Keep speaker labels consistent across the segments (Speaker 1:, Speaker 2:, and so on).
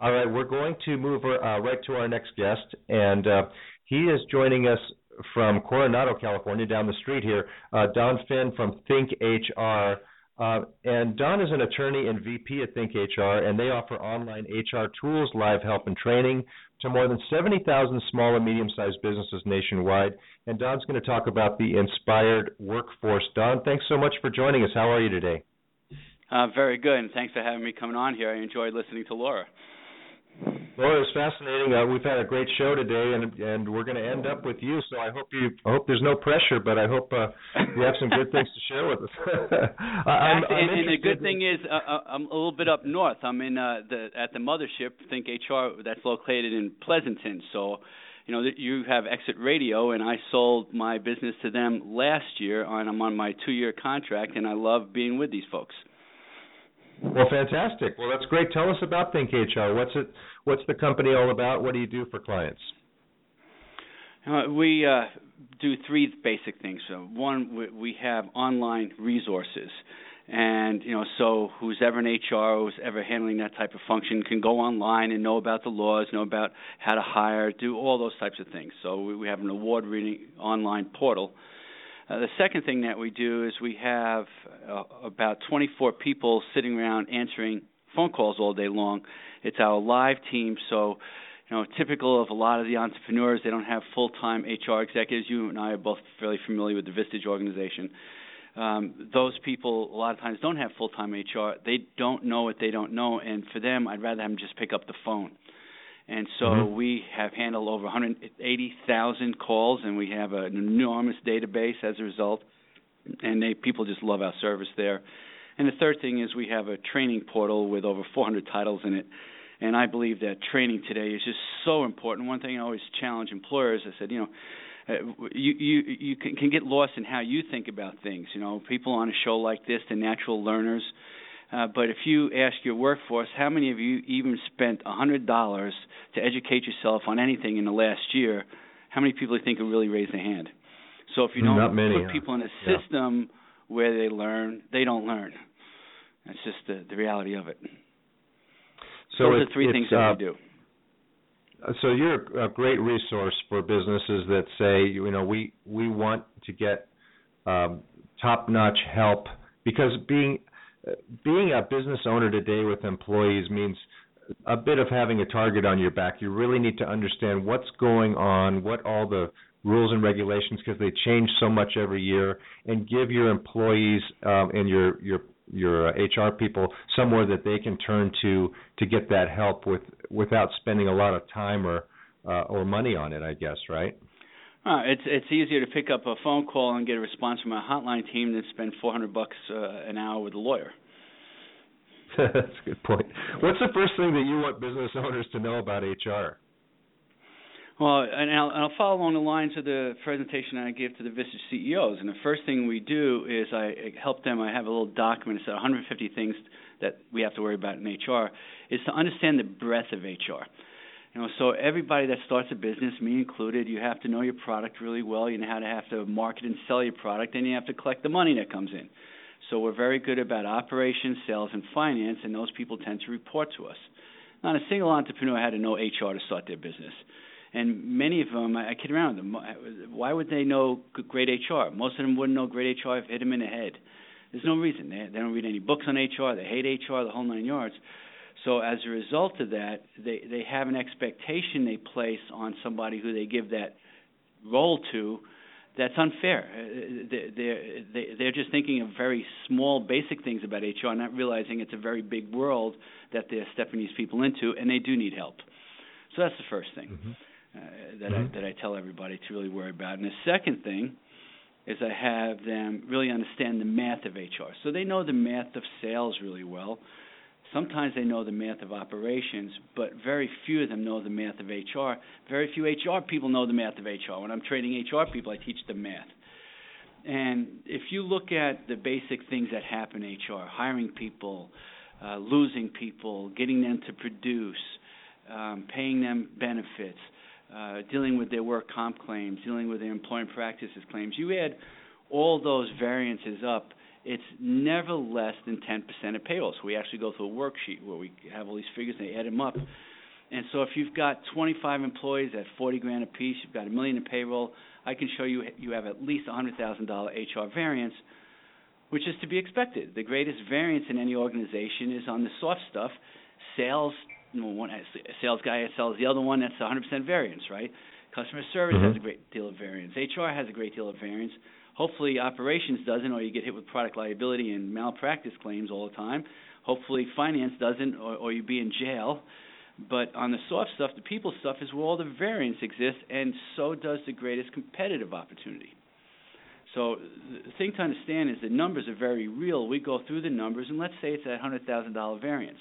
Speaker 1: All right, we're going to move uh, right to our next guest, and uh, he is joining us from Coronado, California, down the street here. Uh, Don Phin from Think HR. Uh, and Don is an attorney and VP at Think HR, and they offer online HR tools, live help, and training to more than 70,000 small and medium-sized businesses nationwide. And Don's going to talk about the inspired workforce. Don, thanks so much for joining us. How are you today?
Speaker 2: Uh, very good, and thanks for having me coming on here. I enjoyed listening to Laura.
Speaker 1: Well, it was fascinating. Uh, we've had a great show today, and and we're going to end up with you. So I hope you. I hope there's no pressure, but I hope uh, you have some good things to share with us.
Speaker 2: I'm, I'm and, and the good thing is, uh, uh, I'm a little bit up north. I'm in uh, the at the mothership, Think HR, that's located in Pleasanton. So, you know, you have Exit Radio, and I sold my business to them last year. and I'm on my two-year contract, and I love being with these folks.
Speaker 1: Well, fantastic. Well, that's great. Tell us about Think HR. What's it? What's the company all about? What do you do for clients?
Speaker 2: Uh, we uh, do three basic things. So one, we, have online resources, and you know, so who's ever in HR, who's ever handling that type of function, can go online and know about the laws, know about how to hire, do all those types of things. So we, we have an award-winning online portal uh, the second thing that we do is we have uh, about 24 people sitting around answering phone calls all day long. It's our live team, so you know, typical of a lot of the entrepreneurs, they don't have full-time HR executives. You and I are both fairly familiar with the Vistage organization. Um, those people a lot of times don't have full-time HR. They don't know what they don't know, and for them, I'd rather have them just pick up the phone. And so mm-hmm. we have handled over 180,000 calls, and we have an enormous database as a result. And they, people just love our service there. And the third thing is we have a training portal with over 400 titles in it. And I believe that training today is just so important. One thing I always challenge employers, I said, you know, uh, you you you can, can get lost in how you think about things. You know, people on a show like this, the natural learners, uh, but if you ask your workforce, how many of you even spent a $100 to educate yourself on anything in the last year? How many people do you think will really raise their hand? So if you don't
Speaker 1: many,
Speaker 2: put people in a system yeah. where they learn, they don't learn. That's just the, the reality of it.
Speaker 1: So
Speaker 2: Those are three things that
Speaker 1: uh,
Speaker 2: we do.
Speaker 1: So you're a great resource for businesses that say, you know, we we want to get um, top-notch help because being being a business owner today with employees means a bit of having a target on your back. You really need to understand what's going on, what all the rules and regulations, because they change so much every year, and give your employees um, and your your your HR people somewhere that they can turn to to get that help with without spending a lot of time or uh, or money on it. I guess, right?
Speaker 2: Uh, it's it's easier to pick up a phone call and get a response from a hotline team than spend 400 bucks uh, an hour with a lawyer.
Speaker 1: That's a good point. What's the first thing that you want business owners to know about HR?
Speaker 2: Well, and I'll, I'll follow along the lines of the presentation I give to the Vistage CEOs. And the first thing we do is I help them. I have a little document. It's 150 things that we have to worry about in HR. Is to understand the breadth of HR. You know, so everybody that starts a business, me included, you have to know your product really well. You know how to have to market and sell your product, and you have to collect the money that comes in. So we're very good about operations, sales, and finance, and those people tend to report to us. Not a single entrepreneur had to know HR to start their business. And many of them, I kid around them. Why would they know great HR? Most of them wouldn't know great HR if it hit them in the head. There's no reason. They, they don't read any books on HR. They hate HR, the whole nine yards. So as a result of that, they they have an expectation they place on somebody who they give that role to that's unfair. Uh, they're they're just thinking of very small, basic things about HR, not realizing it's a very big world that they're stepping these people into, and they do need help. So that's the first thing mm-hmm. uh, that mm-hmm. I that I tell everybody to really worry about. And the second thing is I have them really understand the math of HR. So they know the math of sales really well. Sometimes they know the math of operations, but very few of them know the math of HR. Very few HR people know the math of HR. When I'm training HR people, I teach them math. And if you look at the basic things that happen in HR, hiring people, uh, losing people, getting them to produce, um, paying them benefits, uh, dealing with their work comp claims, dealing with their employment practices claims, you add all those variances up, it's never less than 10% of payroll. So we actually go through a worksheet where we have all these figures and they add them up. And so if you've got 25 employees at 40 grand a piece, you've got a million in payroll, I can show you you have at least $100,000 HR variance, which is to be expected. The greatest variance in any organization is on the soft stuff. Sales, you know, one sales guy sells the other one, that's 100% variance, right? Customer service
Speaker 1: mm-hmm.
Speaker 2: has a great deal of variance. HR has a great deal of variance. Hopefully, operations doesn't, or you get hit with product liability and malpractice claims all the time. Hopefully, finance doesn't, or, or you be in jail. But on the soft stuff, the people stuff is where all the variance exists, and so does the greatest competitive opportunity. So the thing to understand is the numbers are very real. We go through the numbers, and let's say it's a hundred thousand dollar variance.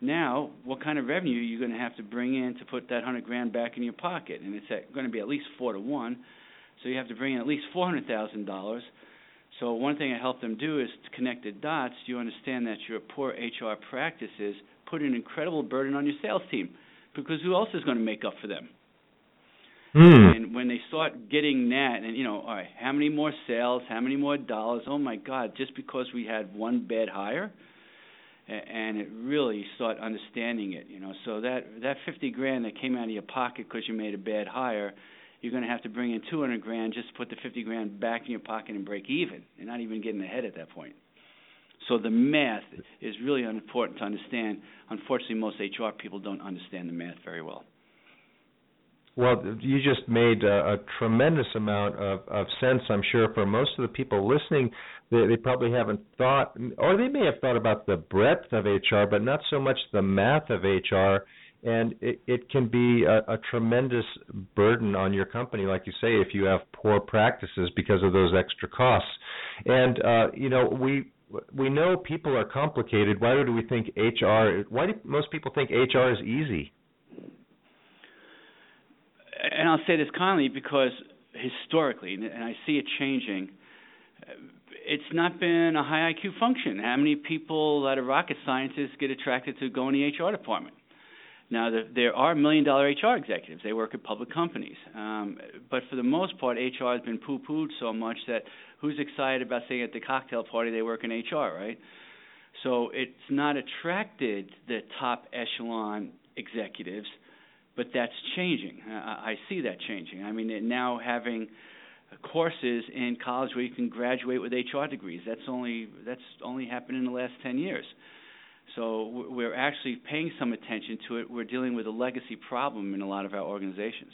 Speaker 2: Now, what kind of revenue are you going to have to bring in to put that hundred grand back in your pocket? And it's at, going to be at least four to one. So you have to bring in at least four hundred thousand dollars. So one thing I help them do is to connect the dots. You understand that your poor HR practices put an incredible burden on your sales team, because who else is going to make up for them?
Speaker 1: Mm.
Speaker 2: And when they start getting that, and you know, all right, how many more sales? How many more dollars? Oh my God! Just because we had one bad hire, and it really start understanding it. You know, so that that fifty grand that came out of your pocket because you made a bad hire you're going to have to bring in 200 grand just to put the 50 grand back in your pocket and break even. You're not even getting ahead at that point. So the math is really important to understand. Unfortunately, most HR people don't understand the math very well.
Speaker 1: Well, you just made a, a tremendous amount of, of sense, I'm sure, for most of the people listening. They, they probably haven't thought, or they may have thought about the breadth of HR, but not so much the math of HR and it, it can be a, a tremendous burden on your company, like you say, if you have poor practices because of those extra costs. And uh, you know, we we know people are complicated. Why do we think HR? Why do most people think HR is easy?
Speaker 2: And I'll say this kindly because historically, and I see it changing. It's not been a high IQ function. How many people that are rocket scientists get attracted to going in the HR department? Now, the, there are million dollar HR executives. They work at public companies. Um, but for the most part, HR has been poo pooed so much that who's excited about saying at the cocktail party they work in HR, right? So it's not attracted the top echelon executives, but that's changing. I, I see that changing. I mean, now having courses in college where you can graduate with HR degrees. That's only that's only happened in the last 10 years. So we're actually paying some attention to it. We're dealing with a legacy problem in a lot of our organizations.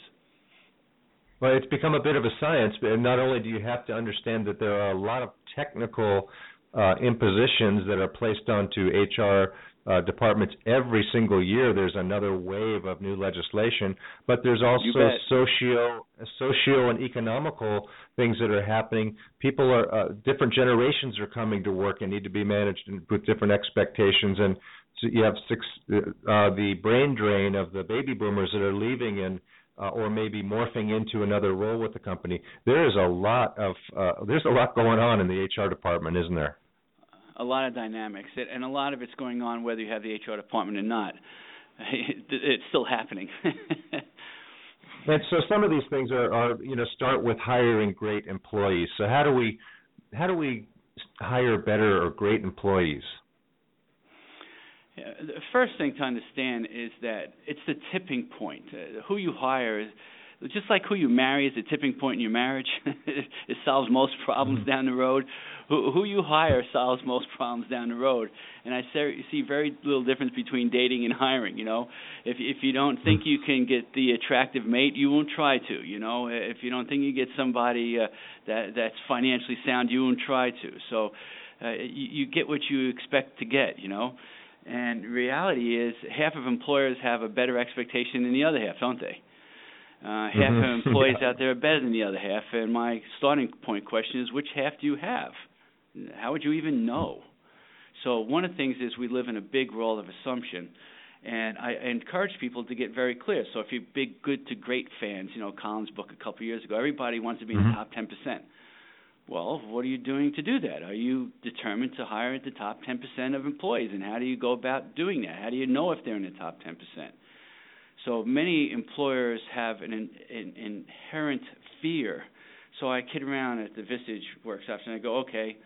Speaker 1: Well, it's become a bit of a science, but not only do you have to understand that there are a lot of technical uh, impositions that are placed onto HR uh, departments every single year. There's another wave of new legislation, but there's also socio, socio and economical things that are happening. People are uh, different generations are coming to work and need to be managed with different expectations. And so you have six, uh, the brain drain of the baby boomers that are leaving and uh, or maybe morphing into another role with the company. There is a lot of uh, there's a lot going on in the HR department, isn't there?
Speaker 2: A lot of dynamics, it, and a lot of it's going on whether you have the HR department or not. it's still happening.
Speaker 1: and so some of these things are, are, you know, start with hiring great employees. So how do we, how do we hire better or great employees?
Speaker 2: Yeah, the first thing to understand is that it's the tipping point. Uh, who you hire is just like who you marry is a tipping point in your marriage. it solves most problems mm-hmm. down the road. Who, who you hire solves most problems down the road. And I see very little difference between dating and hiring. You know, if if you don't think mm-hmm. you can get the attractive mate, you won't try to. You know, if you don't think you get somebody uh, that that's financially sound, you won't try to. So uh, you, you get what you expect to get. You know. And reality is, half of employers have a better expectation than the other half, don't they? Uh, half mm-hmm. of employees out there are better than the other half, and my starting point question is, which half do you have? How would you even know? So one of the things is we live in a big world of assumption, and I, I encourage people to get very clear. So if you're big good to great fans, you know Collins' book a couple of years ago, everybody wants to be mm-hmm. in the mm-hmm. top ten percent. Well, what are you doing to do that? Are you determined to hire at the top 10% of employees? And how do you go about doing that? How do you know if they're in the top 10%? So many employers have an, an inherent fear. So I kid around at the Vistage workshops and I go, okay,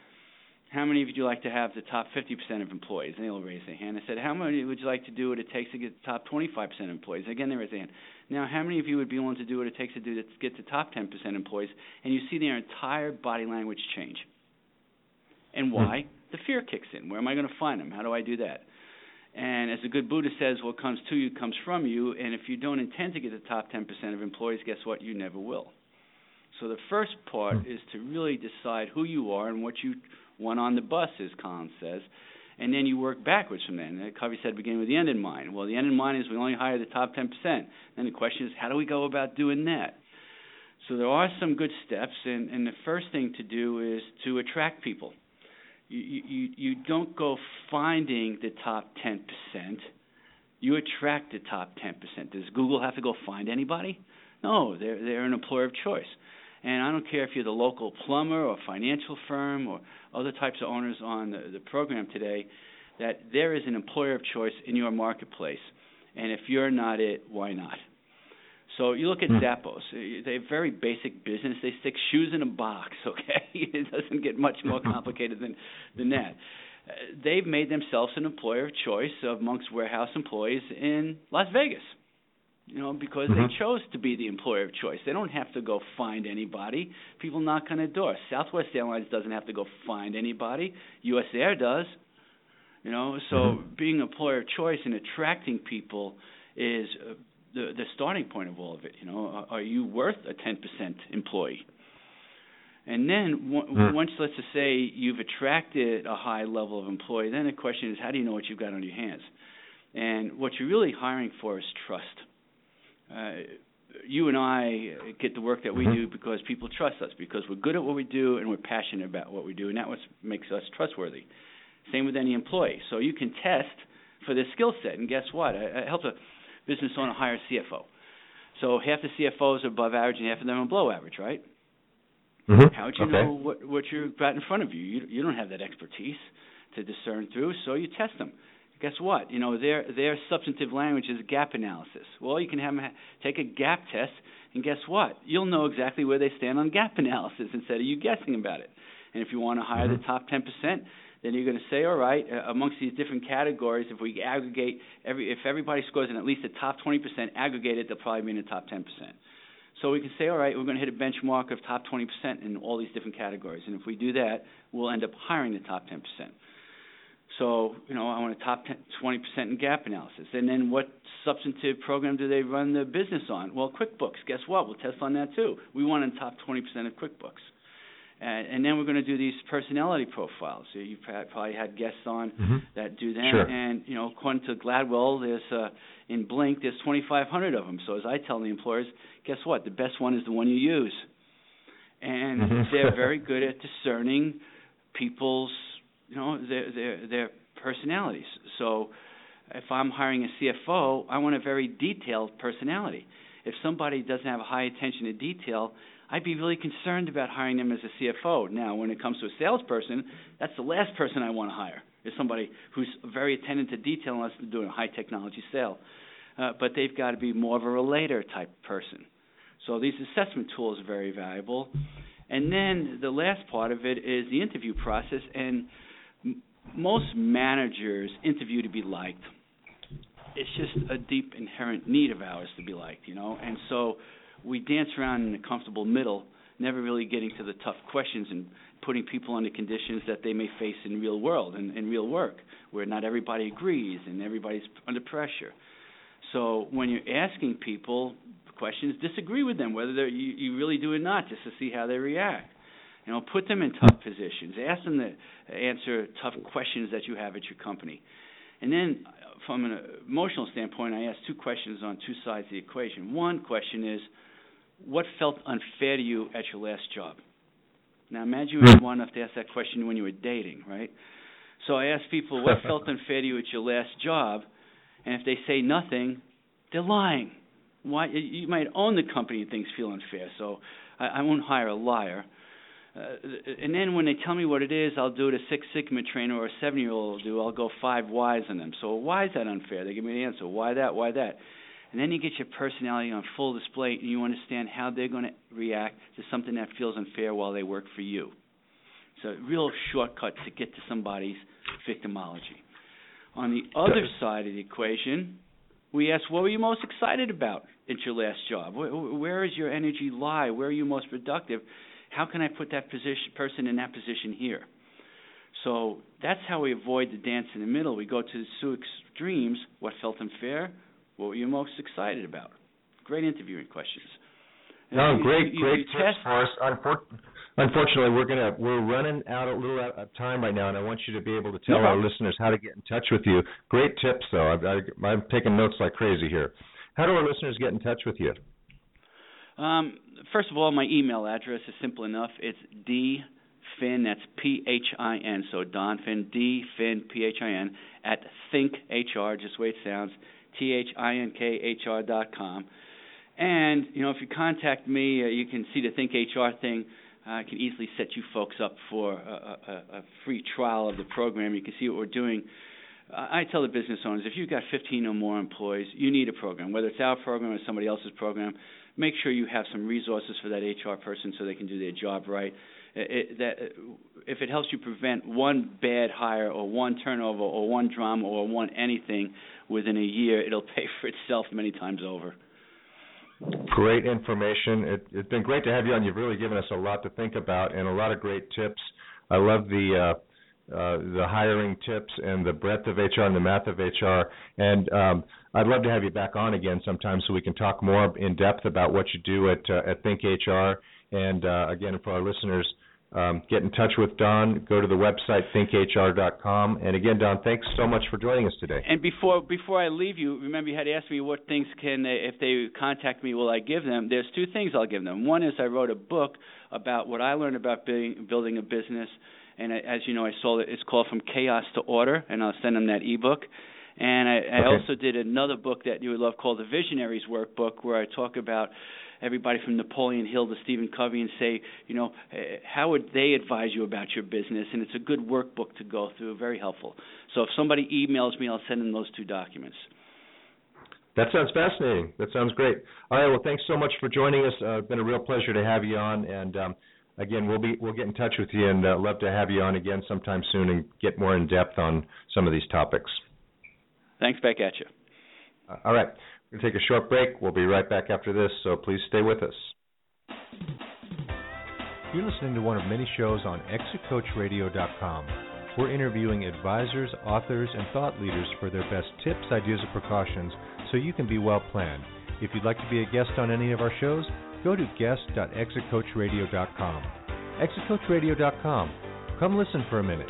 Speaker 2: how many of you would like to have the top 50% of employees? And they'll raise their hand. I said, how many would you like to do what it takes to get the top 25% of employees? Again, they raise their hand. Now, how many of you would be willing to do what it takes to do to get the top 10% employees? And you see their entire body language change. And why? Mm-hmm. The fear kicks in. Where am I going to find them? How do I do that? And as the good Buddha says, what comes to you comes from you. And if you don't intend to get the top 10% of employees, guess what? You never will. So the first part mm-hmm. is to really decide who you are and what you want on the bus, as Collins says. And then you work backwards from there. And Covey said, beginning with the end in mind. Well, the end in mind is we only hire the top 10%. Then the question is, how do we go about doing that? So there are some good steps, and, and the first thing to do is to attract people. You, you, you don't go finding the top 10%. You attract the top 10%. Does Google have to go find anybody? No, they're, they're an employer of choice. And I don't care if you're the local plumber or financial firm or other types of owners on the, the program today, that there is an employer of choice in your marketplace. And if you're not it, why not? So you look at mm. Zappos. They have very basic business. They stick shoes in a box. Okay, it doesn't get much more complicated than than that. Uh, they've made themselves an employer of choice of amongst warehouse employees in Las Vegas you know, because mm-hmm. they chose to be the employer of choice. They don't have to go find anybody. People knock on their door. Southwest Airlines doesn't have to go find anybody. U.S. Air does. You know, so mm-hmm. being employer of choice and attracting people is uh, the the starting point of all of it. You know, are, are you worth a 10% employee? And then w- mm. once, let's just say you've attracted a high level of employee, then the question is, how do you know what you've got on your hands? And what you're really hiring for is trust uh, you and I get the work that we mm-hmm. do because people trust us, because we're good at what we do and we're passionate about what we do, and that's what makes us trustworthy. Same with any employee. So you can test for their skill set, and guess what? I, I helped a business owner hire a CFO. So half the CFOs are above average and half of them are below average, right?
Speaker 1: Mm-hmm.
Speaker 2: How would you
Speaker 1: okay.
Speaker 2: know what what you've got in front of you? You you don't have that expertise to discern through, so you test them guess what? You know, their their substantive language is gap analysis. Well, you can have them ha- take a gap test, and guess what? You'll know exactly where they stand on gap analysis instead of you guessing about it. And if you want to hire mm-hmm. the top 10%, then you're going to say, all right, uh, amongst these different categories, if we aggregate every, if everybody scores in at least the top 20% aggregated, they'll probably be in the top 10%. So we can say, all right, we're going to hit a benchmark of top 20% in all these different categories, and if we do that, we'll end up hiring the top 10%. So, you know, I want a top 10, 20% in gap analysis. And then what substantive program do they run the business on? Well, QuickBooks. Guess what? We'll test on that too. We want in top 20% of QuickBooks. And, and then we're going to do these personality profiles. So you've probably had guests on
Speaker 1: mm-hmm.
Speaker 2: that do that.
Speaker 1: Sure.
Speaker 2: And, you know, according to Gladwell, there's uh, in Blink, there's 2,500 of them. So as I tell the employers, guess what? The best one is the one you use. And
Speaker 1: mm-hmm.
Speaker 2: they're very good at discerning people's you know their their their personalities. So if I'm hiring a CFO, I want a very detailed personality. If somebody doesn't have a high attention to detail, I'd be really concerned about hiring them as a CFO. Now, when it comes to a salesperson, that's the last person I want to hire. Is somebody who's very attentive to detail unless they're doing a high technology sale. Uh, but they've got to be more of a relator type person. So these assessment tools are very valuable. And then the last part of it is the interview process and most managers interview to be liked. It's just a deep inherent need of ours to be liked, you know. And so we dance around in a comfortable middle, never really getting to the tough questions and putting people under conditions that they may face in real world and in real work, where not everybody agrees and everybody's under pressure. So when you're asking people questions, disagree with them, whether you, you really do or not, just to see how they react. You know, put them in tough positions. Ask them to answer tough questions that you have at your company. And then, from an emotional standpoint, I ask two questions on two sides of the equation. One question is, what felt unfair to you at your last job? Now, imagine you were one enough to ask that question when you were dating, right? So I ask people, what felt unfair to you at your last job? And if they say nothing, they're lying. Why? You might own the company and things feel unfair. So I, I won't hire a liar. Uh, and then when they tell me what it is, I'll do it a Six Sigma trainer or a seven year old will do. I'll go five whys on them. So why is that unfair? They give me the answer. Why that? Why that? And then you get your personality on full display, and you understand how they're going to react to something that feels unfair while they work for you. It's a real shortcut to get to somebody's victimology. On the other side of the equation, we ask, what were you most excited about at your last job? Where, where is your energy lie? Where are you most productive? How can I put that position, person in that position here? So that's how we avoid the dance in the middle. We go to the two extremes. What felt unfair? What were you most excited about? Great interviewing questions.
Speaker 1: No, you, great, you, great you tips test. for us. Unfortunately, we're gonna we're running out a little out of time right now, and I want you to be able to tell no our listeners how to get in touch with you. Great tips, though. I, I, I'm taking notes like crazy here. How do our listeners get in touch with you?
Speaker 2: Um, first of all, my email address is simple enough. It's d Phin. That's P H I N. So Don Phin, D Phin, P H I N at Think HR, just the way it sounds. T H I N K H R dot com. And you know, if you contact me, uh, you can see the Think HR thing. I can easily set you folks up for a, a, a free trial of the program. You can see what we're doing. I tell the business owners if you've got 15 or more employees, you need a program, whether it's our program or somebody else's program. Make sure you have some resources for that HR person so they can do their job right. It, that if it helps you prevent one bad hire or one turnover or one drama or one anything within a year, it'll pay for itself many times over.
Speaker 1: Great information. It, it's been great to have you on. You've really given us a lot to think about and a lot of great tips. I love the uh, uh, the hiring tips and the breadth of HR and the math of HR. And um, I'd love to have you back on again sometime so we can talk more in depth about what you do at uh, at Think HR. And uh, again, for our listeners, um, get in touch with Don. Go to the website thinkhr.com. And again, Don, thanks so much for joining us today.
Speaker 2: And before before I leave you, remember you had asked me what things can they, if they contact me, will I give them? There's two things I'll give them. One is I wrote a book about what I learned about building, building a business, and as you know, I sold it. It's called From Chaos to Order, and I'll send them that ebook. And I, I okay. also did another book that you would love called the Visionaries Workbook, where I talk about everybody from Napoleon Hill to Stephen Covey and say, you know, eh, how would they advise you about your business? And it's a good workbook to go through, very helpful. So if somebody emails me, I'll send them those two documents.
Speaker 1: That sounds fascinating. That sounds great. All right. Well, thanks so much for joining us. Uh, it's been a real pleasure to have you on. And um, again, we'll be we'll get in touch with you and uh, love to have you on again sometime soon and get more in depth on some of these topics.
Speaker 2: Thanks back at you.
Speaker 1: Uh, all right. We're going to take a short break. We'll be right back after this, so please stay with us. You're listening to one of many shows on ExitCoachRadio.com. We're interviewing advisors, authors, and thought leaders for their best tips, ideas, and precautions so you can be well planned. If you'd like to be a guest on any of our shows, go to guest.exitcoachradio.com. ExitCoachRadio.com. Come listen for a minute.